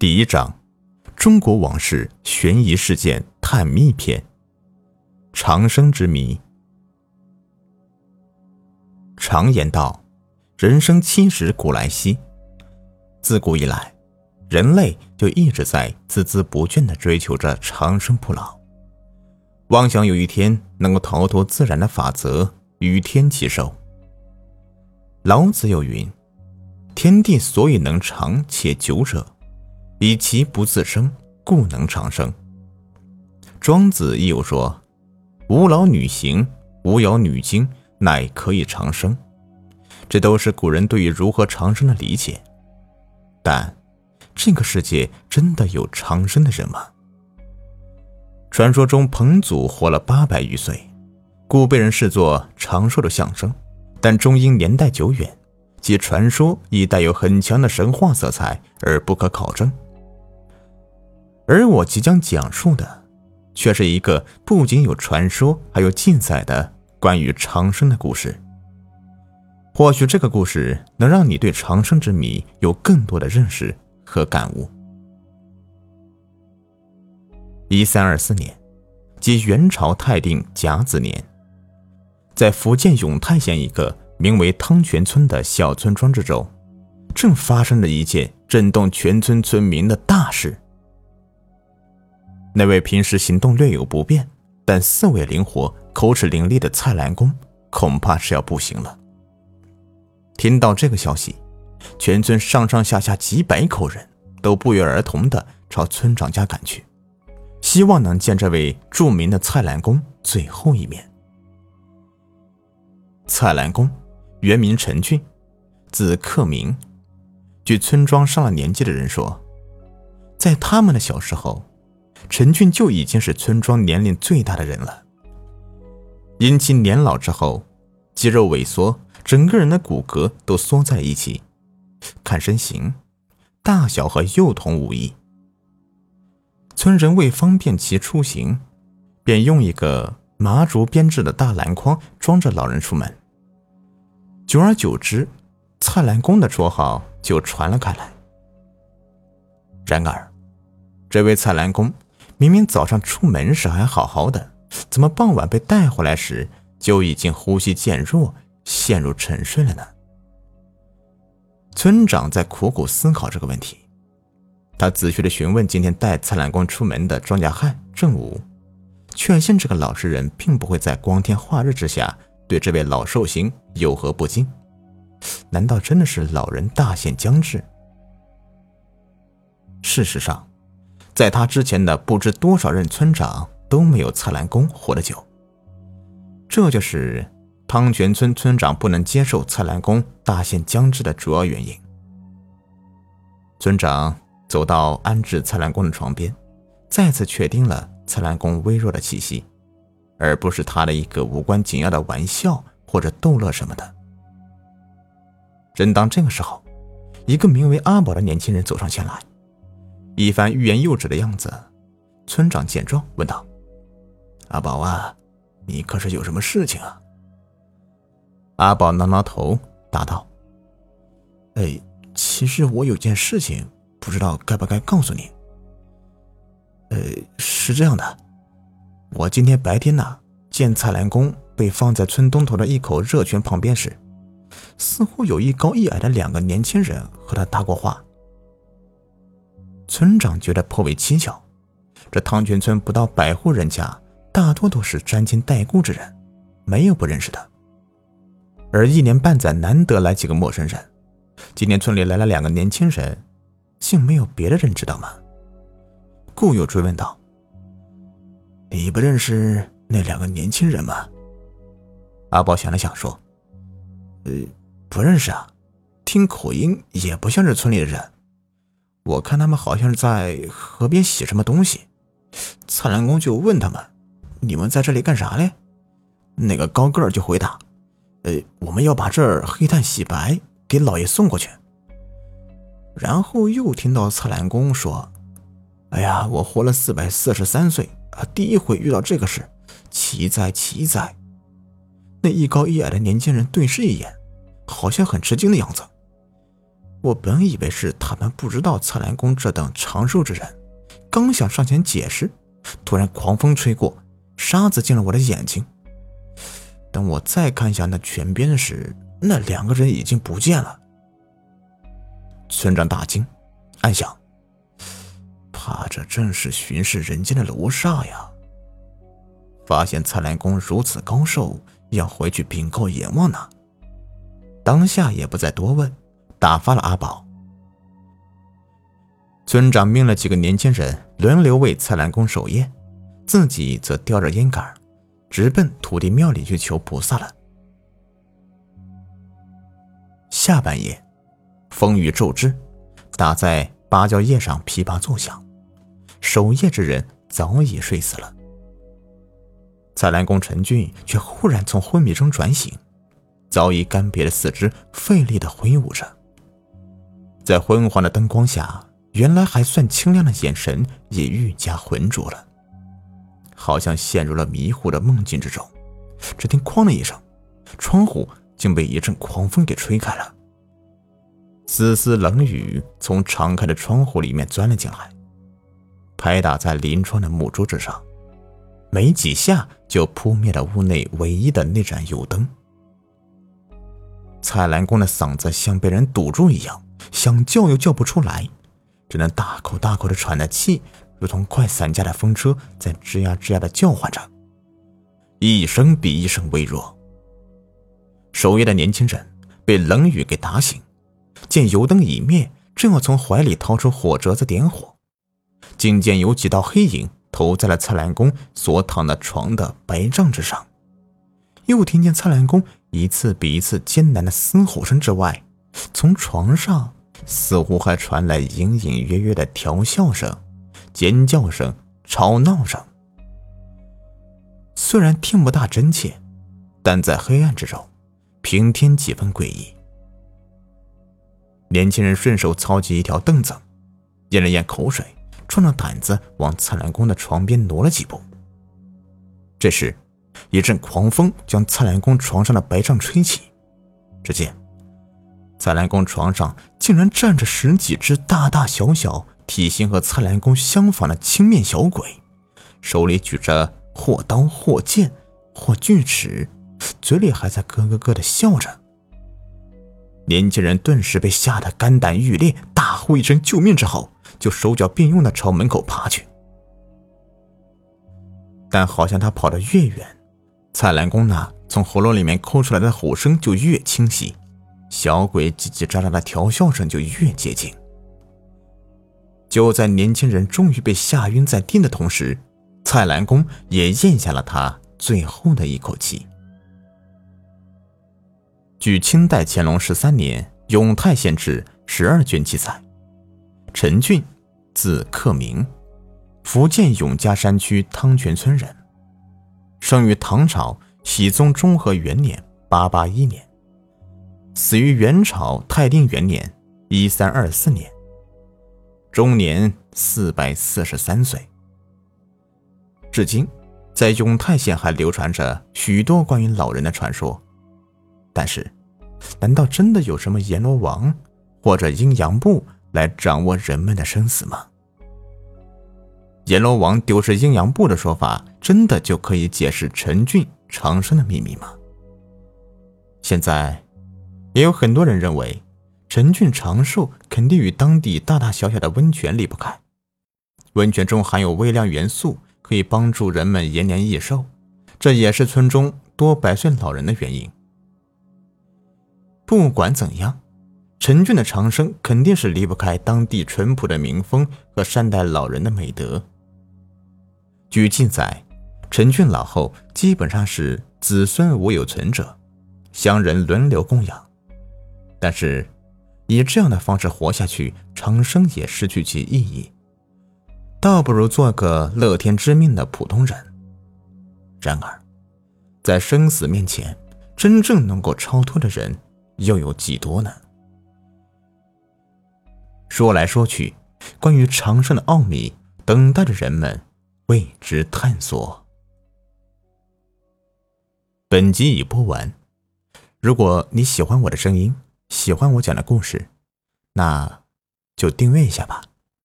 第一章：中国往事悬疑事件探秘篇。长生之谜。常言道：“人生七十古来稀。”自古以来，人类就一直在孜孜不倦的追求着长生不老，妄想有一天能够逃脱自然的法则，与天齐寿。老子有云：“天地所以能长且久者。”以其不自生，故能长生。庄子亦有说：“无老女行，无咬女精，乃可以长生。”这都是古人对于如何长生的理解。但这个世界真的有长生的人吗？传说中彭祖活了八百余岁，故被人视作长寿的象征。但终因年代久远，其传说亦带有很强的神话色彩，而不可考证。而我即将讲述的，却是一个不仅有传说，还有记载的关于长生的故事。或许这个故事能让你对长生之谜有更多的认识和感悟。一三二四年，即元朝泰定甲子年，在福建永泰县一个名为汤泉村的小村庄之中，正发生了一件震动全村村民的大事。那位平时行动略有不便，但思维灵活、口齿伶俐的蔡澜公，恐怕是要不行了。听到这个消息，全村上上下下几百口人都不约而同地朝村长家赶去，希望能见这位著名的蔡澜公最后一面。蔡澜公原名陈俊，字克明。据村庄上了年纪的人说，在他们的小时候。陈俊就已经是村庄年龄最大的人了。因其年老之后，肌肉萎缩，整个人的骨骼都缩在一起。看身形，大小和幼童无异。村人为方便其出行，便用一个麻竹编制的大篮筐装着老人出门。久而久之，蔡澜公的绰号就传了开来。然而，这位蔡澜公。明明早上出门时还好好的，怎么傍晚被带回来时就已经呼吸渐弱，陷入沉睡了呢？村长在苦苦思考这个问题，他仔细的询问今天带蔡澜光出门的庄稼汉郑武，确信这个老实人并不会在光天化日之下对这位老寿星有何不敬。难道真的是老人大限将至？事实上。在他之前的不知多少任村长都没有蔡澜公活得久，这就是汤泉村村长不能接受蔡澜公大限将至的主要原因。村长走到安置蔡澜公的床边，再次确定了蔡澜公微弱的气息，而不是他的一个无关紧要的玩笑或者逗乐什么的。正当这个时候，一个名为阿宝的年轻人走上前来。一番欲言又止的样子，村长见状问道：“阿宝啊，你可是有什么事情啊？”阿宝挠挠头，答道：“哎，其实我有件事情，不知道该不该告诉你。呃，是这样的，我今天白天呢，见蔡澜公被放在村东头的一口热泉旁边时，似乎有一高一矮的两个年轻人和他搭过话。”村长觉得颇为蹊跷，这汤泉村不到百户人家，大多都是沾亲带故之人，没有不认识的。而一年半载难得来几个陌生人，今天村里来了两个年轻人，竟没有别的人知道吗？故又追问道：“你不认识那两个年轻人吗？”阿宝想了想说：“呃，不认识啊，听口音也不像是村里的人。”我看他们好像是在河边洗什么东西，蔡澜公就问他们：“你们在这里干啥嘞？”那个高个儿就回答：“呃，我们要把这儿黑炭洗白，给老爷送过去。”然后又听到蔡澜公说：“哎呀，我活了四百四十三岁啊，第一回遇到这个事，奇哉奇哉！”那一高一矮的年轻人对视一眼，好像很吃惊的样子。我本以为是他们不知道蔡澜公这等长寿之人，刚想上前解释，突然狂风吹过，沙子进了我的眼睛。等我再看向那泉边时，那两个人已经不见了。村长大惊，暗想：怕这正是巡视人间的罗刹呀！发现蔡澜公如此高寿，要回去禀告阎王呢。当下也不再多问，打发了阿宝。村长命了几个年轻人轮流为蔡澜公守夜，自己则叼着烟杆，直奔土地庙里去求菩萨了。下半夜。风雨骤至，打在芭蕉叶上噼啪作响。守夜之人早已睡死了。蔡澜公陈俊却忽然从昏迷中转醒，早已干瘪的四肢费力的挥舞着。在昏黄的灯光下，原来还算清亮的眼神也愈加浑浊了，好像陷入了迷糊的梦境之中。只听“哐”的一声，窗户竟被一阵狂风给吹开了。丝丝冷雨从敞开的窗户里面钻了进来，拍打在临窗的木桌之上，没几下就扑灭了屋内唯一的那盏油灯。蔡澜公的嗓子像被人堵住一样，想叫又叫不出来，只能大口大口的喘着气，如同快散架的风车在吱呀吱呀的叫唤着，一声比一声微弱。守夜的年轻人被冷雨给打醒。见油灯已灭，正要从怀里掏出火折子点火，竟见有几道黑影投在了蔡澜公所躺的床的白帐之上。又听见蔡澜公一次比一次艰难的嘶吼声之外，从床上似乎还传来隐隐约约的调笑声、尖叫声、吵闹声。虽然听不大真切，但在黑暗之中，平添几分诡异。年轻人顺手操起一条凳子，咽了咽口水，壮着胆子往蔡澜公的床边挪了几步。这时，一阵狂风将蔡澜公床上的白帐吹起，只见蔡澜公床上竟然站着十几只大大小小、体型和蔡澜公相仿的青面小鬼，手里举着或刀或剑或锯齿，嘴里还在咯咯咯的笑着。年轻人顿时被吓得肝胆欲裂，大呼一声“救命”之后，就手脚并用的朝门口爬去。但好像他跑得越远，蔡澜公那从喉咙里面抠出来的吼声就越清晰，小鬼叽叽喳喳的调笑声就越接近。就在年轻人终于被吓晕在地的同时，蔡澜公也咽下了他最后的一口气。据清代乾隆十三年永泰县志十二卷记载，陈俊，字克明，福建永嘉山区汤泉村人，生于唐朝熙宗中和元年（八八一年），死于元朝泰定元年（一三二四年），终年四百四十三岁。至今，在永泰县还流传着许多关于老人的传说。但是，难道真的有什么阎罗王或者阴阳部来掌握人们的生死吗？阎罗王丢失阴阳部的说法，真的就可以解释陈俊长生的秘密吗？现在，也有很多人认为，陈俊长寿肯定与当地大大小小的温泉离不开。温泉中含有微量元素，可以帮助人们延年益寿，这也是村中多百岁老人的原因。不管怎样，陈俊的长生肯定是离不开当地淳朴的民风和善待老人的美德。据记载，陈俊老后基本上是子孙无有存者，乡人轮流供养。但是，以这样的方式活下去，长生也失去其意义，倒不如做个乐天知命的普通人。然而，在生死面前，真正能够超脱的人。又有几多呢？说来说去，关于长生的奥秘，等待着人们为之探索。本集已播完，如果你喜欢我的声音，喜欢我讲的故事，那就订阅一下吧。